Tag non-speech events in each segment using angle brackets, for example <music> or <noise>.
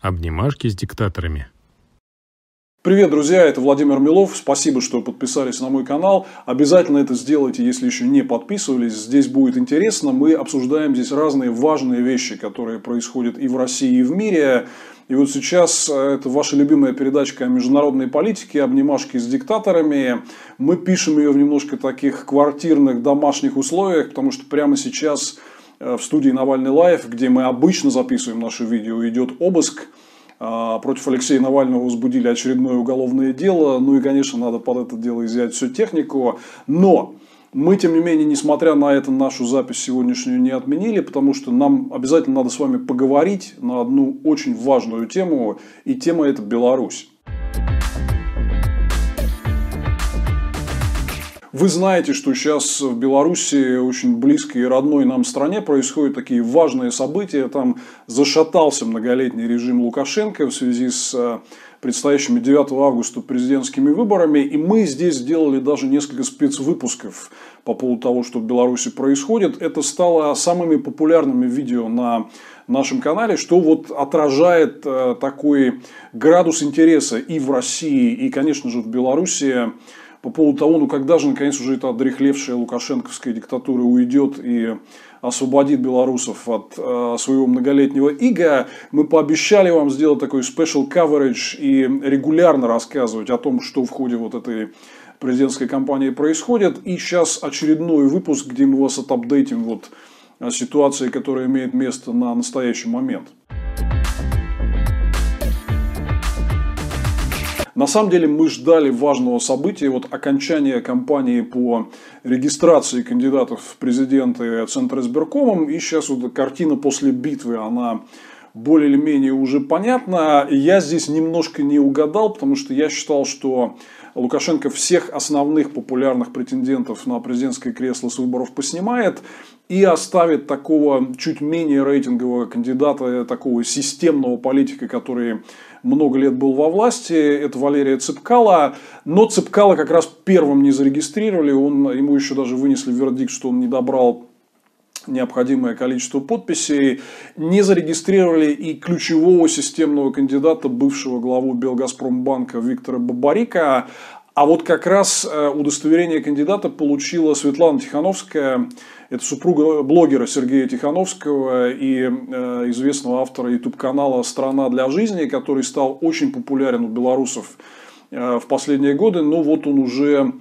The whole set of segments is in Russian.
Обнимашки с диктаторами. Привет, друзья, это Владимир Милов. Спасибо, что подписались на мой канал. Обязательно это сделайте, если еще не подписывались. Здесь будет интересно. Мы обсуждаем здесь разные важные вещи, которые происходят и в России, и в мире. И вот сейчас э, это ваша любимая передачка о международной политике, обнимашки с диктаторами. Мы пишем ее в немножко таких квартирных домашних условиях, потому что прямо сейчас в студии Навальный Лайв, где мы обычно записываем наши видео, идет обыск. А, против Алексея Навального возбудили очередное уголовное дело. Ну и, конечно, надо под это дело изъять всю технику. Но мы, тем не менее, несмотря на это, нашу запись сегодняшнюю не отменили, потому что нам обязательно надо с вами поговорить на одну очень важную тему, и тема это Беларусь. Вы знаете, что сейчас в Беларуси, очень близкой и родной нам стране, происходят такие важные события. Там зашатался многолетний режим Лукашенко в связи с э, предстоящими 9 августа президентскими выборами. И мы здесь сделали даже несколько спецвыпусков по поводу того, что в Беларуси происходит. Это стало самыми популярными видео на нашем канале, что вот отражает э, такой градус интереса и в России, и, конечно же, в Беларуси по поводу того, ну когда же наконец уже эта одрехлевшая лукашенковская диктатура уйдет и освободит белорусов от э, своего многолетнего ига. Мы пообещали вам сделать такой special coverage и регулярно рассказывать о том, что в ходе вот этой президентской кампании происходит. И сейчас очередной выпуск, где мы вас отапдейтим вот о ситуации, которая имеет место на настоящий момент. На самом деле мы ждали важного события, вот окончания кампании по регистрации кандидатов в президенты Центра избиркомом. И сейчас вот картина после битвы, она более или менее уже понятна. Я здесь немножко не угадал, потому что я считал, что Лукашенко всех основных популярных претендентов на президентское кресло с выборов поснимает и оставит такого чуть менее рейтингового кандидата, такого системного политика, который много лет был во власти, это Валерия Цепкала. Но Цепкала как раз первым не зарегистрировали, он, ему еще даже вынесли вердикт, что он не добрал необходимое количество подписей, не зарегистрировали и ключевого системного кандидата, бывшего главу Белгазпромбанка Виктора Бабарика. А вот как раз э, удостоверение кандидата получила Светлана Тихановская, это супруга блогера Сергея Тихановского и э, известного автора YouTube-канала «Страна для жизни», который стал очень популярен у белорусов э, в последние годы. Но вот он уже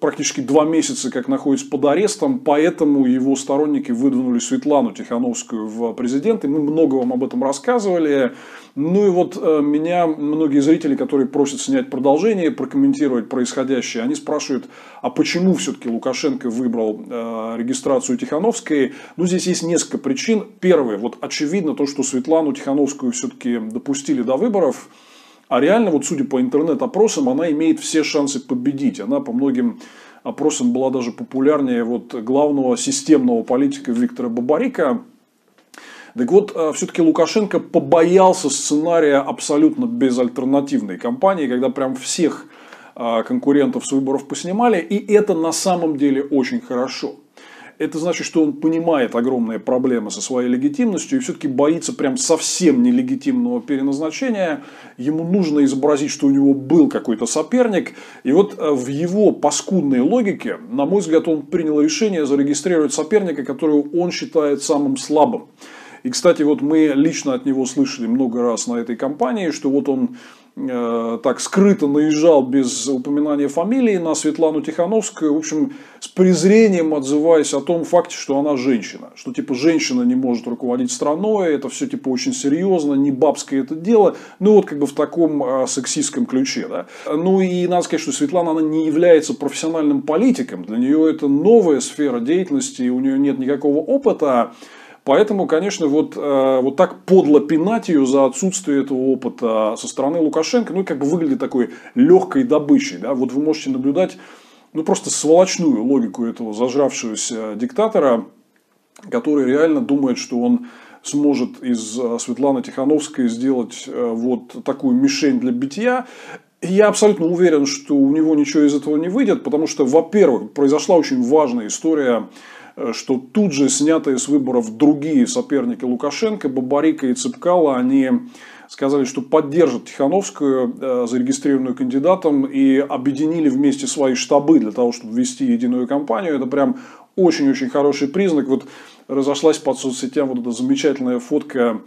практически два месяца как находится под арестом, поэтому его сторонники выдвинули Светлану Тихановскую в президенты. Мы много вам об этом рассказывали. Ну и вот э, меня многие зрители, которые просят снять продолжение, прокомментировать происходящее, они спрашивают, а почему все-таки Лукашенко выбрал э, регистрацию Тихановской? Ну, здесь есть несколько причин. Первое, вот очевидно то, что Светлану Тихановскую все-таки допустили до выборов. А реально, вот судя по интернет-опросам, она имеет все шансы победить. Она по многим опросам была даже популярнее вот главного системного политика Виктора Бабарика. Так вот, э, все-таки Лукашенко побоялся сценария абсолютно безальтернативной кампании, когда прям всех э, конкурентов с выборов поснимали. И это на самом деле очень хорошо это значит, что он понимает огромные проблемы со своей легитимностью и все-таки боится прям совсем нелегитимного переназначения. Ему нужно изобразить, что у него был какой-то соперник. И вот э, в его паскудной логике, на мой взгляд, он принял решение зарегистрировать соперника, которого он считает самым слабым. И, кстати, вот мы лично от него слышали много раз на этой кампании, что вот он Э, так скрыто наезжал без упоминания фамилии на Светлану Тихановскую, в общем, с презрением отзываясь о том факте, что она женщина. Что типа женщина не может руководить страной, это все типа очень серьезно, не бабское это дело. Ну вот как бы в таком э, сексистском ключе. Да? Ну и надо сказать, что Светлана она не является профессиональным политиком. Для нее это новая сфера деятельности, у нее нет никакого опыта. Поэтому, конечно, вот, э, вот так подло пинать ее за отсутствие этого опыта со стороны Лукашенко, ну, как бы выглядит такой легкой добычей. Да? Вот вы можете наблюдать ну, просто сволочную логику этого зажравшегося диктатора, который реально думает, что он сможет из э, Светланы Тихановской сделать э, вот такую мишень для битья. Я абсолютно уверен, что у него ничего из этого не выйдет, потому что, во-первых, произошла очень важная история что тут же снятые с выборов другие соперники Лукашенко, Бабарика и Цыпкала, они сказали, что поддержат Тихановскую, э, зарегистрированную кандидатом, и объединили вместе свои штабы для того, чтобы вести единую кампанию. Это прям очень-очень хороший признак. Вот разошлась по соцсетям вот эта замечательная фотка Э,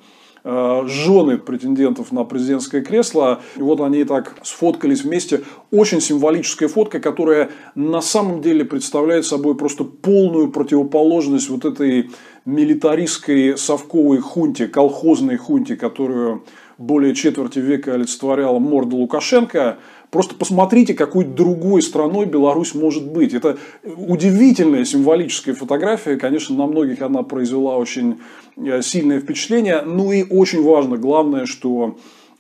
жены претендентов на президентское кресло. И вот они так сфоткались вместе. Очень символическая фотка, которая на самом деле представляет собой просто полную противоположность вот этой милитаристской совковой хунте, колхозной хунте, которую более четверти века олицетворяла морда Лукашенко. Просто посмотрите, какой другой страной Беларусь может быть. Это удивительная символическая фотография. Конечно, на многих она произвела очень э, сильное впечатление. Ну и очень важно, главное, что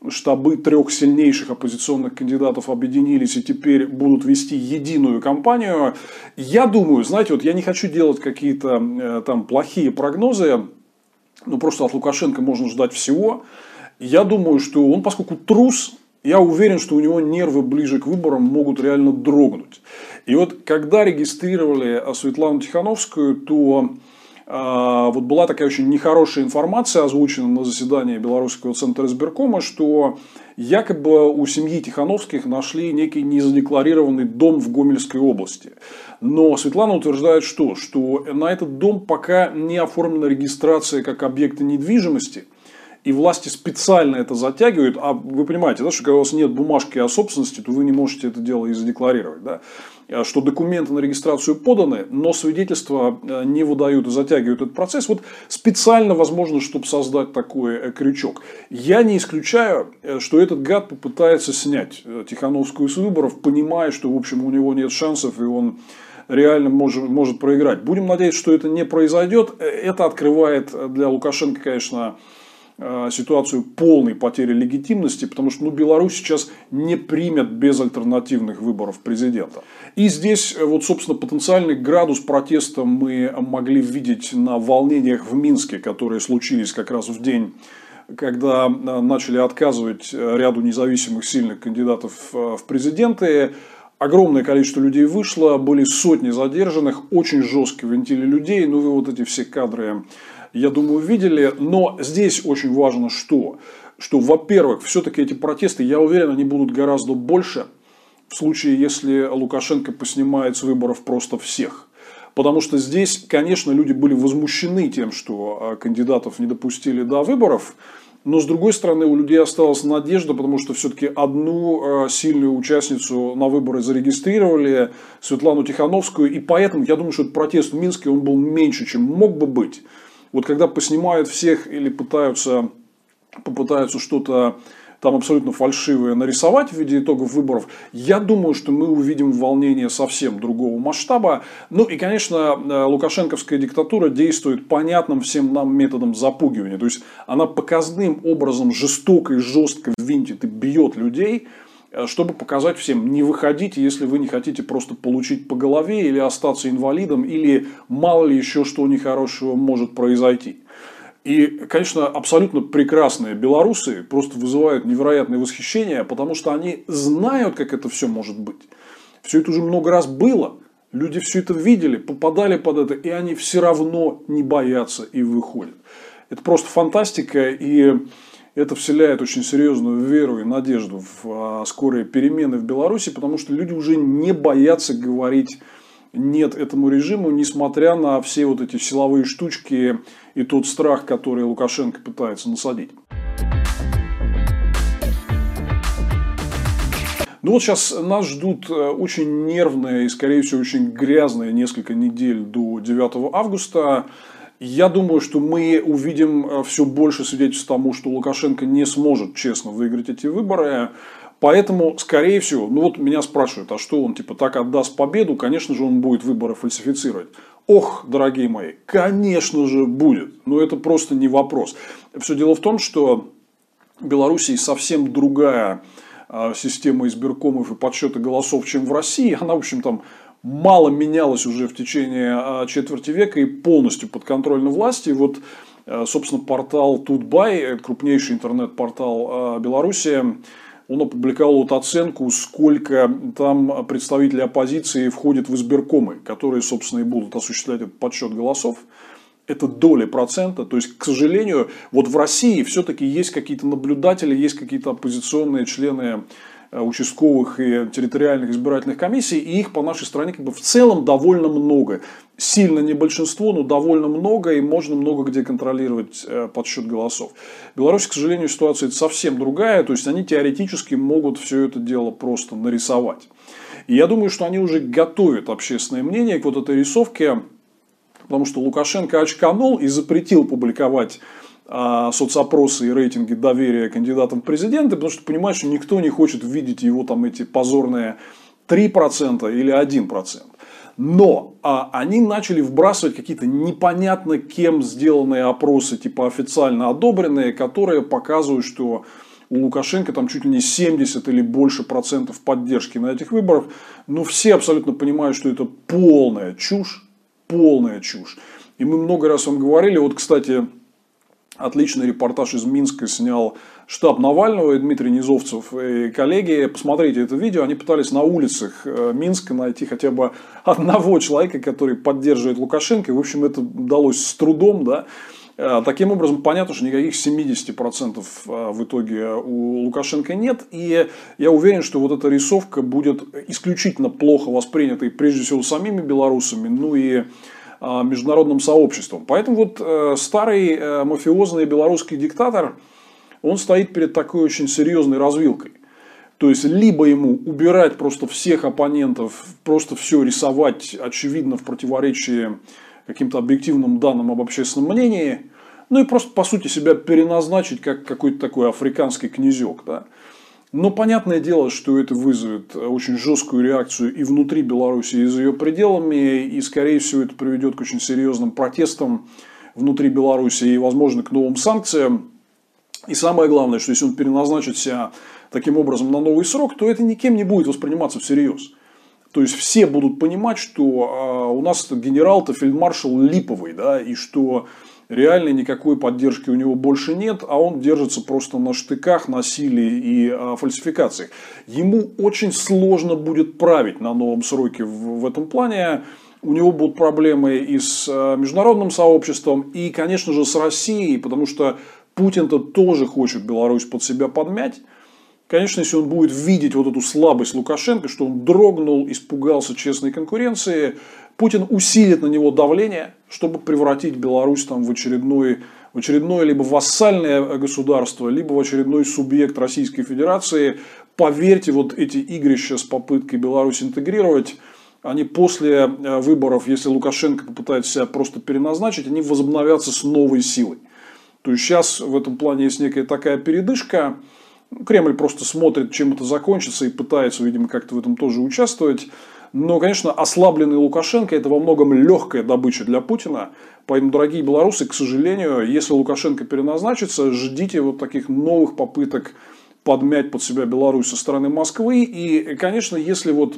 штабы трех сильнейших оппозиционных кандидатов объединились и теперь будут вести единую кампанию. Я думаю, знаете, вот я не хочу делать какие-то э, там плохие прогнозы, ну просто от Лукашенко можно ждать всего. Я думаю, что он, поскольку трус, я уверен, что у него нервы ближе к выборам могут реально дрогнуть. И вот когда регистрировали Светлану Тихановскую, то э, вот была такая очень нехорошая информация, озвучена на заседании Белорусского центра избиркома, что якобы у семьи Тихановских нашли некий незадекларированный дом в Гомельской области. Но Светлана утверждает что? Что на этот дом пока не оформлена регистрация как объекта недвижимости – и власти специально это затягивают, а вы понимаете, да, что когда у вас нет бумажки о собственности, то вы не можете это дело и задекларировать, да, а что документы на регистрацию поданы, но свидетельства э, не выдают и затягивают этот процесс, вот специально, возможно, чтобы создать такой э, крючок. Я не исключаю, э, что этот гад попытается снять Тихановскую с выборов, понимая, что, в общем, у него нет шансов, и он реально может, может проиграть. Будем надеяться, что это не произойдет. Это открывает для Лукашенко, конечно, ситуацию полной потери легитимности, потому что ну, Беларусь сейчас не примет безальтернативных выборов президента. И здесь, э, вот, собственно, потенциальный градус протеста мы могли видеть на волнениях в Минске, которые случились как раз в день когда э, начали отказывать ряду независимых сильных кандидатов в президенты, огромное количество людей вышло, были сотни задержанных, очень жестко вентили людей. Ну, вы вот эти все кадры я думаю, видели. Но здесь очень важно что? Что, во-первых, все-таки эти протесты, я уверен, они будут гораздо больше в случае, если Лукашенко поснимает с выборов просто всех. Потому что здесь, конечно, люди были возмущены тем, что а, кандидатов не допустили до выборов. Но, с другой стороны, у людей осталась надежда, потому что все-таки одну а, сильную участницу на выборы зарегистрировали, Светлану Тихановскую. И поэтому я думаю, что этот протест в Минске он был меньше, чем мог бы быть. Вот когда поснимают всех или пытаются, попытаются что-то там абсолютно фальшивое нарисовать в виде итогов выборов, я думаю, что мы увидим волнение совсем другого масштаба. Ну и, конечно, э, лукашенковская диктатура действует понятным всем нам методом запугивания. То есть она показным образом жестоко и жестко винтит и бьет людей – чтобы показать всем, не выходите, если вы не хотите просто получить по голове или остаться инвалидом, или мало ли еще что нехорошего может произойти. И, конечно, абсолютно прекрасные белорусы просто вызывают невероятное восхищение, потому что они знают, как это все может быть. Все это уже много раз было. Люди все это видели, попадали под это, и они все равно не боятся и выходят. Это просто фантастика. И это вселяет очень серьезную веру и надежду в а, скорые перемены в Беларуси, потому что люди уже не боятся говорить нет этому режиму, несмотря на все вот эти силовые штучки и тот страх, который Лукашенко пытается насадить. Ну вот сейчас нас ждут э, очень нервные и, скорее всего, очень грязные несколько недель до 9 августа. Я думаю, что мы увидим э, все больше свидетельств тому, что Лукашенко не сможет честно выиграть эти выборы. Поэтому, скорее всего, ну вот меня спрашивают, а что он типа так отдаст победу? Конечно же, он будет выборы фальсифицировать. Ох, дорогие мои, конечно же будет. Но это просто не вопрос. Все дело в том, что в Белоруссии совсем другая э, система избиркомов и подсчета голосов, чем в России. Она, в общем, там мало менялось уже в течение а, четверти века и полностью подконтрольна власти. И вот, э, собственно, портал Тутбай, крупнейший интернет-портал а, Беларуси, он опубликовал вот оценку, сколько там представителей оппозиции входит в избиркомы, которые, собственно, и будут осуществлять этот подсчет голосов. это доли процента. То есть, к сожалению, вот в России все-таки есть какие-то наблюдатели, есть какие-то оппозиционные члены Э, участковых и территориальных избирательных комиссий, и их по нашей стране как бы в целом довольно много. Сильно не большинство, но довольно много, и можно много где контролировать э, подсчет голосов. В Беларуси, к сожалению, ситуация совсем другая, то есть они теоретически могут все это дело просто нарисовать. И я думаю, что они уже готовят общественное мнение к вот этой рисовке, потому что Лукашенко очканул и запретил публиковать соцопросы и рейтинги доверия кандидатам в президенты, потому что понимаешь, что никто не хочет видеть его там эти позорные 3% или 1%. Но а, они начали вбрасывать какие-то непонятно кем сделанные опросы, типа официально одобренные, которые показывают, что у Лукашенко там чуть ли не 70 или больше процентов поддержки на этих выборах. Но все абсолютно понимают, что это полная чушь, полная чушь. И мы много раз вам говорили, вот, кстати, Отличный репортаж из Минска снял штаб Навального и Дмитрий Низовцев и коллеги. Посмотрите это видео. Они пытались на улицах э, Минска найти хотя бы одного <laughs> человека, который поддерживает Лукашенко. В общем, это удалось с трудом. Да? Э, таким образом, понятно, что никаких 70% э, в итоге у Лукашенко нет. И я уверен, что вот эта рисовка будет исключительно плохо воспринята и прежде всего самими белорусами, ну и международным сообществом. Поэтому вот э, старый э, мафиозный белорусский диктатор, он стоит перед такой очень серьезной развилкой. То есть, либо ему убирать просто всех оппонентов, просто все рисовать, очевидно, в противоречии каким-то объективным данным об общественном мнении, ну и просто, по сути, себя переназначить как какой-то такой африканский князек. Да? Но понятное дело, что это вызовет очень жесткую реакцию и внутри Беларуси, и за ее пределами. И, скорее всего, это приведет к очень серьезным протестам внутри Беларуси и, возможно, к новым санкциям. И самое главное, что если он переназначит себя таким образом на новый срок, то это никем не будет восприниматься всерьез. То есть все будут понимать, что а, у нас генерал-то фельдмаршал липовый, да, и что реально никакой поддержки у него больше нет, а он держится просто на штыках, насилии и а, фальсификациях. Ему очень сложно будет править на новом сроке в, этом плане. У него будут проблемы и с а, международным сообществом, и, конечно же, с Россией, потому что Путин-то тоже хочет Беларусь под себя подмять. Конечно, если он будет видеть вот эту слабость Лукашенко, что он дрогнул, испугался честной конкуренции, Путин усилит на него давление, чтобы превратить Беларусь там, в, очередной, очередное либо вассальное государство, либо в очередной субъект Российской Федерации. Поверьте, вот эти игрища с попыткой Беларусь интегрировать, они после э, выборов, если Лукашенко попытается себя просто переназначить, они возобновятся с новой силой. То есть сейчас в этом плане есть некая такая передышка. Кремль просто смотрит, чем это закончится и пытается, видимо, как-то в этом тоже участвовать. Но, конечно, ослабленный Лукашенко – это во многом легкая добыча для Путина. Поэтому, дорогие белорусы, к сожалению, если Лукашенко переназначится, ждите вот таких новых попыток подмять под себя Беларусь со стороны Москвы. И, конечно, если вот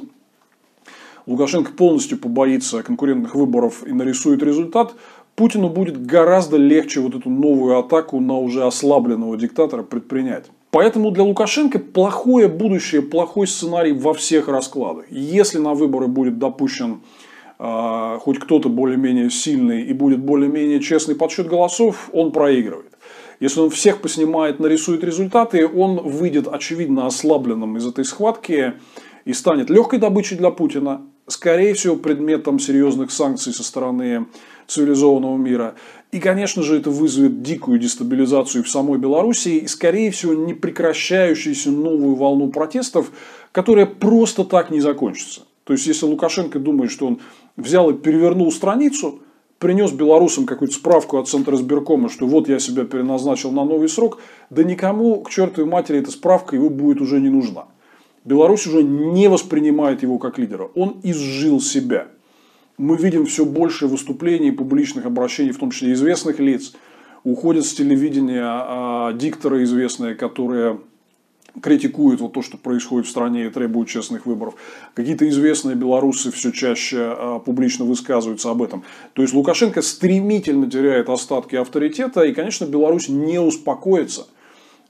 Лукашенко полностью побоится конкурентных выборов и нарисует результат, Путину будет гораздо легче вот эту новую атаку на уже ослабленного диктатора предпринять. Поэтому для Лукашенко плохое будущее, плохой сценарий во всех раскладах. Если на выборы будет допущен э, хоть кто-то более-менее сильный и будет более-менее честный подсчет голосов, он проигрывает. Если он всех поснимает, нарисует результаты, он выйдет очевидно ослабленным из этой схватки и станет легкой добычей для Путина, скорее всего, предметом серьезных санкций со стороны цивилизованного мира. И, конечно же, это вызовет дикую дестабилизацию в самой Белоруссии и, скорее всего, непрекращающуюся новую волну протестов, которая просто так не закончится. То есть, если Лукашенко думает, что он взял и перевернул страницу, принес белорусам какую-то справку от Центра избиркома, что вот я себя переназначил на новый срок, да никому к чертовой матери эта справка его будет уже не нужна. Беларусь уже не воспринимает его как лидера. Он изжил себя мы видим все больше выступлений, публичных обращений, в том числе известных лиц. Уходят с телевидения а, дикторы известные, которые критикуют вот то, что происходит в стране и требуют честных выборов. Какие-то известные белорусы все чаще а, публично высказываются об этом. То есть Лукашенко стремительно теряет остатки авторитета, и, конечно, Беларусь не успокоится,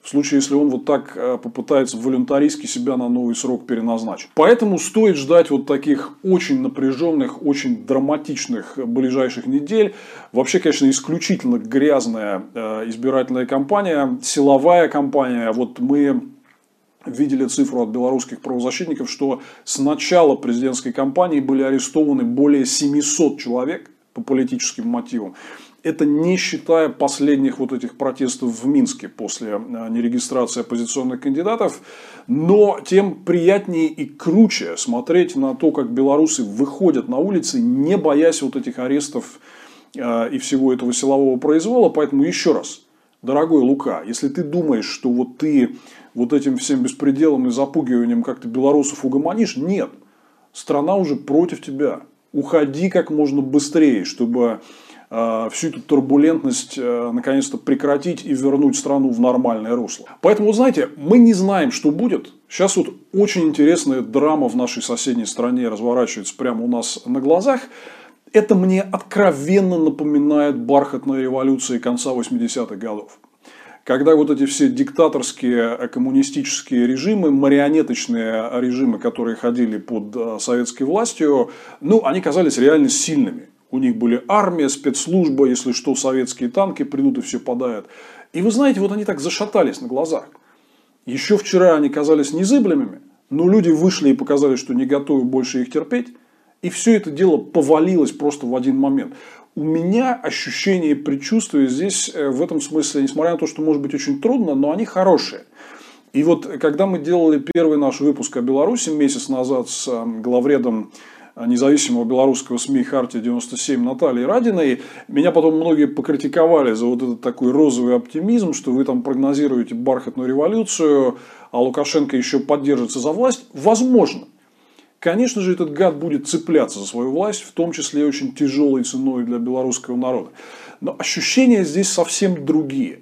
в случае, если он вот так э, попытается волюнтаристски себя на новый срок переназначить. Поэтому стоит ждать вот таких очень напряженных, очень драматичных ближайших недель. Вообще, конечно, исключительно грязная э, избирательная кампания, силовая кампания. Вот мы видели цифру от белорусских правозащитников, что с начала президентской кампании были арестованы более 700 человек по политическим мотивам. Это не считая последних вот этих протестов в Минске после э, нерегистрации оппозиционных кандидатов. Но тем приятнее и круче смотреть на то, как белорусы выходят на улицы, не боясь вот этих арестов э, и всего этого силового произвола. Поэтому еще раз, дорогой Лука, если ты думаешь, что вот ты вот этим всем беспределом и запугиванием как-то белорусов угомонишь, нет. Страна уже против тебя. Уходи как можно быстрее, чтобы всю эту турбулентность э, наконец-то прекратить и вернуть страну в нормальное русло. Поэтому, знаете, мы не знаем, что будет. Сейчас вот очень интересная драма в нашей соседней стране разворачивается прямо у нас на глазах. Это мне откровенно напоминает бархатные революции конца 80-х годов когда вот эти все диктаторские э, коммунистические режимы, марионеточные режимы, которые ходили под советской властью, ну, они казались реально сильными. У них были армия, спецслужба, если что, советские танки придут и все подают. И вы знаете, вот они так зашатались на глазах. Еще вчера они казались незыблемыми, но люди вышли и показали, что не готовы больше их терпеть. И все это дело повалилось просто в один момент. У меня ощущение и здесь э, в этом смысле, несмотря на то, что может быть очень трудно, но они хорошие. И вот когда мы делали первый наш выпуск о Беларуси месяц назад с э, главредом независимого белорусского СМИ «Хартия-97» Натальи Радиной. Меня потом многие покритиковали за вот этот такой розовый оптимизм, что вы там прогнозируете бархатную революцию, а Лукашенко еще поддержится за власть. Возможно. Конечно же, этот гад будет цепляться за свою власть, в том числе очень тяжелой ценой для белорусского народа. Но ощущения здесь совсем другие.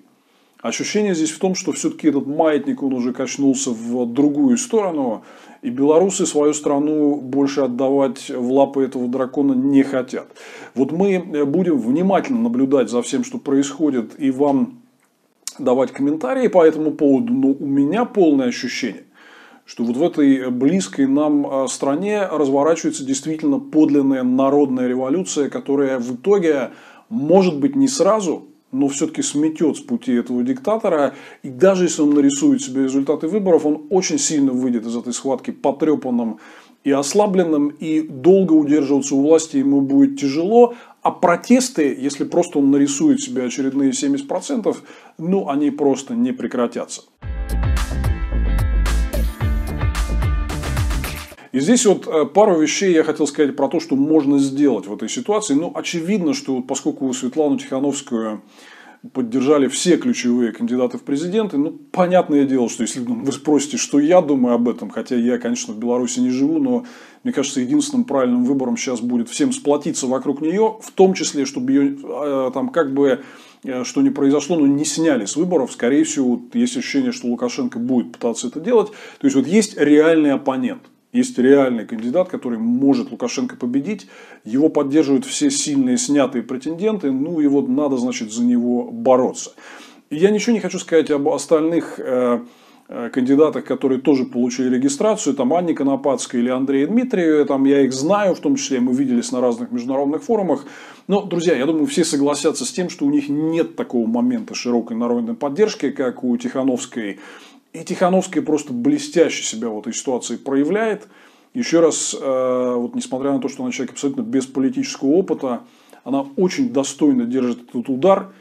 Ощущение здесь в том, что все-таки этот маятник, он уже качнулся в другую сторону, и белорусы свою страну больше отдавать в лапы этого дракона не хотят. Вот мы будем внимательно наблюдать за всем, что происходит, и вам давать комментарии по этому поводу, но у меня полное ощущение, что вот в этой близкой нам а, стране разворачивается действительно подлинная народная революция, которая в итоге, может быть, не сразу, но все-таки сметет с пути этого диктатора. И даже если он нарисует себе результаты выборов, он очень сильно выйдет из этой схватки потрепанным и ослабленным, и долго удерживаться у власти ему будет тяжело. А протесты, если просто он нарисует себе очередные 70%, ну, они просто не прекратятся. И здесь вот э, пару вещей я хотел сказать про то, что можно сделать в этой ситуации. Ну, очевидно, что поскольку Светлану Тихановскую поддержали все ключевые кандидаты в президенты. Ну, понятное дело, что если вы спросите, что я думаю об этом, хотя я, конечно, в Беларуси не живу, но мне кажется, единственным правильным выбором сейчас будет всем сплотиться вокруг нее, в том числе, чтобы ее э, там как бы э, что не произошло, но не сняли с выборов. Скорее всего, есть ощущение, что Лукашенко будет пытаться это делать. То есть, вот есть реальный оппонент есть реальный кандидат, который может Лукашенко победить. Его поддерживают все сильные снятые претенденты. Ну и вот надо, значит, за него бороться. Я ничего не хочу сказать об остальных э, э, кандидатах, которые тоже получили регистрацию, там Анне Конопадской или Андрея Дмитриеве, там я их знаю, в том числе мы виделись на разных международных форумах. Но, друзья, я думаю, все согласятся с тем, что у них нет такого момента широкой народной поддержки, как у Тихановской и Тихановская просто блестяще себя в этой ситуации проявляет. Еще раз, э, вот несмотря на то, что она человек абсолютно без политического опыта, она очень достойно держит этот удар.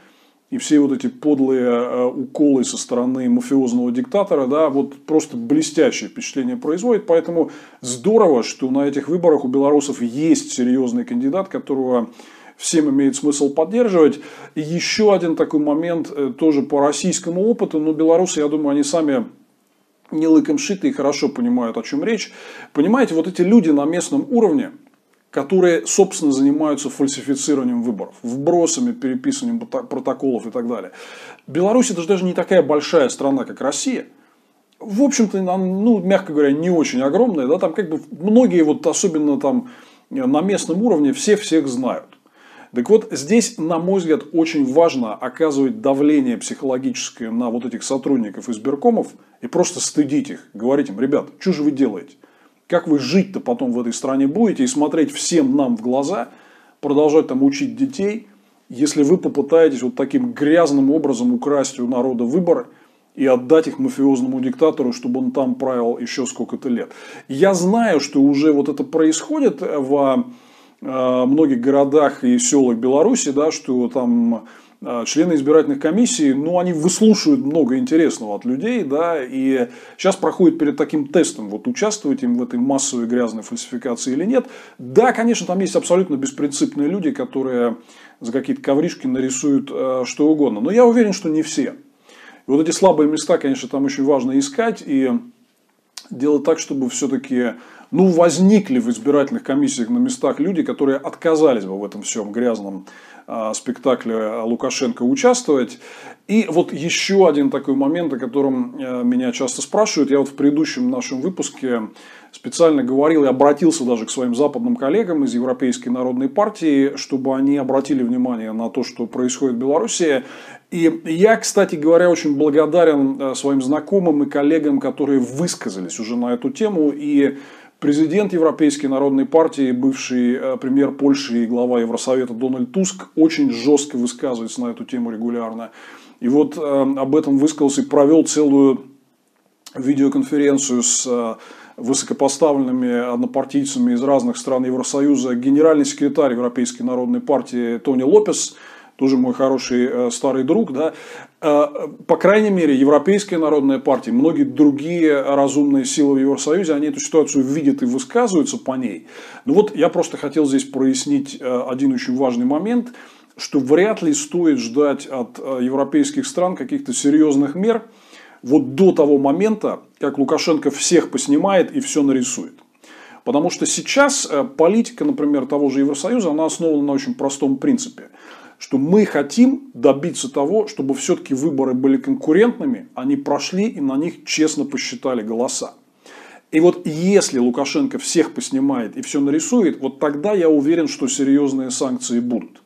И все вот эти подлые э, уколы со стороны мафиозного диктатора, да, вот просто блестящее впечатление производит. Поэтому здорово, что на этих выборах у белорусов есть серьезный кандидат, которого всем имеет смысл поддерживать. И еще один такой момент, э, тоже по российскому опыту, но белорусы, я думаю, они сами не лыком шиты и хорошо понимают, о чем речь. Понимаете, вот эти люди на местном уровне, которые, собственно, занимаются фальсифицированием выборов, вбросами, переписыванием протоколов и так далее. Беларусь это же даже не такая большая страна, как Россия. В общем-то, ну, мягко говоря, не очень огромная. Да, там как бы многие, вот особенно там на местном уровне, все всех знают. Так вот, здесь, на мой взгляд, очень важно оказывать давление психологическое на вот этих сотрудников избиркомов и просто стыдить их, говорить им, ребят, что же вы делаете? Как вы жить-то потом в этой стране будете и смотреть всем нам в глаза, продолжать там учить детей, если вы попытаетесь вот таким грязным образом украсть у народа выборы и отдать их мафиозному диктатору, чтобы он там правил еще сколько-то лет. Я знаю, что уже вот это происходит в э, многих городах и селах Беларуси, да, что там Э, члены избирательных комиссий, ну, они выслушивают много интересного от людей, да, и сейчас проходит перед таким тестом, вот участвовать им в этой массовой грязной фальсификации или нет. Да, конечно, там есть абсолютно беспринципные люди, которые за какие-то ковришки нарисуют э, что угодно, но я уверен, что не все. И вот эти слабые места, конечно, там очень важно искать и делать так, чтобы все-таки ну, возникли в избирательных комиссиях на местах люди, которые отказались бы в этом всем грязном э, спектакле Лукашенко участвовать. И вот еще один такой момент, о котором э, меня часто спрашивают. Я вот в предыдущем нашем выпуске специально говорил и обратился даже к своим западным коллегам из Европейской народной партии, чтобы они обратили внимание на то, что происходит в Беларуси. И я, кстати говоря, очень благодарен э, своим знакомым и коллегам, которые высказались уже на эту тему и Президент Европейской народной партии, бывший э, премьер Польши и глава Евросовета Дональд Туск очень жестко высказывается на эту тему регулярно. И вот э, об этом высказался и провел целую видеоконференцию с высокопоставленными однопартийцами из разных стран Евросоюза генеральный секретарь Европейской народной партии Тони Лопес – тоже мой хороший э, старый друг, да, э, по крайней мере, Европейская народная партия, многие другие разумные силы в Евросоюзе, они эту ситуацию видят и высказываются по ней. Ну вот я просто хотел здесь прояснить э, один очень важный момент, что вряд ли стоит ждать от европейских стран каких-то серьезных мер вот до того момента, как Лукашенко всех поснимает и все нарисует. Потому что сейчас политика, например, того же Евросоюза, она основана на очень простом принципе – что мы хотим добиться того, чтобы все-таки выборы были конкурентными, они прошли и на них честно посчитали голоса. И вот если Лукашенко всех поснимает и все нарисует, вот тогда я уверен, что серьезные санкции будут.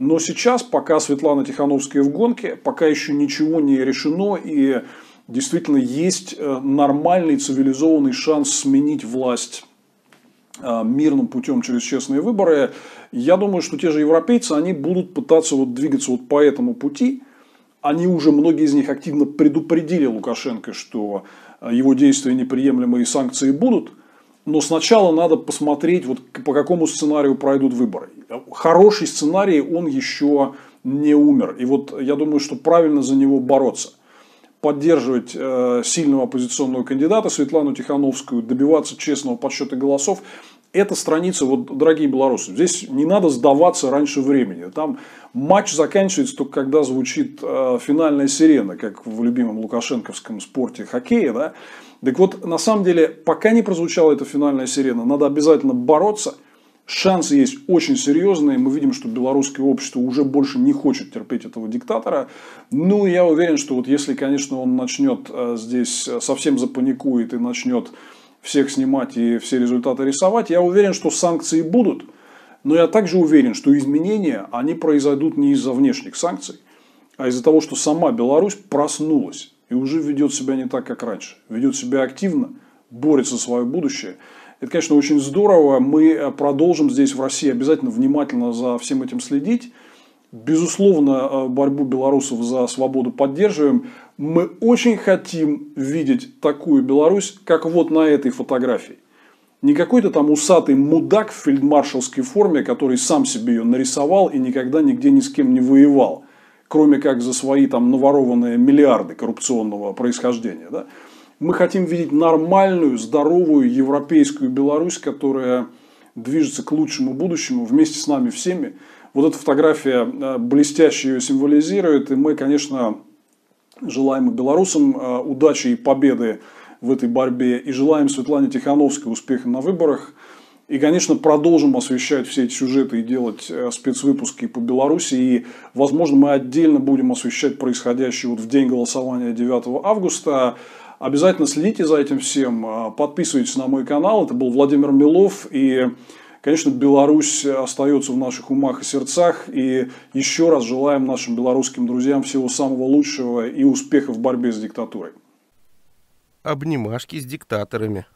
Но сейчас, пока Светлана Тихановская в гонке, пока еще ничего не решено и действительно есть э, нормальный цивилизованный шанс сменить власть э, мирным путем через честные выборы, я думаю, что те же европейцы, они будут пытаться вот двигаться вот по этому пути. Они уже, многие из них активно предупредили Лукашенко, что э, его действия неприемлемые санкции будут. Но сначала надо посмотреть, вот по какому сценарию пройдут выборы. Хороший сценарий, он еще не умер. И вот я думаю, что правильно за него бороться. Поддерживать э, сильного оппозиционного кандидата Светлану Тихановскую, добиваться честного подсчета голосов эта страница, вот, дорогие белорусы, здесь не надо сдаваться раньше времени. Там матч заканчивается только когда звучит э, финальная сирена, как в любимом лукашенковском спорте хоккея. Да? Так вот, на самом деле, пока не прозвучала эта финальная сирена, надо обязательно бороться. Шансы есть очень серьезные. Мы видим, что белорусское общество уже больше не хочет терпеть этого диктатора. Ну, я уверен, что вот если, конечно, он начнет э, здесь э, совсем запаникует и начнет всех снимать и все результаты рисовать. Я уверен, что санкции будут, но я также уверен, что изменения, они произойдут не из-за внешних санкций, а из-за того, что сама Беларусь проснулась и уже ведет себя не так, как раньше. Ведет себя активно, борется за свое будущее. Это, конечно, очень здорово. Мы продолжим здесь в России обязательно внимательно за всем этим следить. Безусловно, э, борьбу белорусов за свободу поддерживаем. Мы очень хотим видеть такую Беларусь, как вот на этой фотографии. Не какой-то там усатый мудак в фельдмаршалской форме, который сам себе ее нарисовал и никогда нигде ни с кем не воевал. Кроме как за свои там наворованные миллиарды коррупционного происхождения. Да? Мы хотим видеть нормальную, здоровую европейскую Беларусь, которая движется к лучшему будущему вместе с нами всеми. Вот эта фотография э, блестяще ее символизирует, и мы, конечно, желаем белорусам э, удачи и победы в этой борьбе, и желаем Светлане Тихановской успеха на выборах. И, конечно, продолжим освещать все эти сюжеты и делать э, спецвыпуски по Беларуси. И, возможно, мы отдельно будем освещать происходящее вот в день голосования 9 августа. Обязательно следите за этим всем. Подписывайтесь на мой канал. Это был Владимир Милов. И Конечно, Беларусь остается в наших умах и сердцах. И еще раз желаем нашим белорусским друзьям всего самого лучшего и успеха в борьбе с диктатурой. Обнимашки с диктаторами.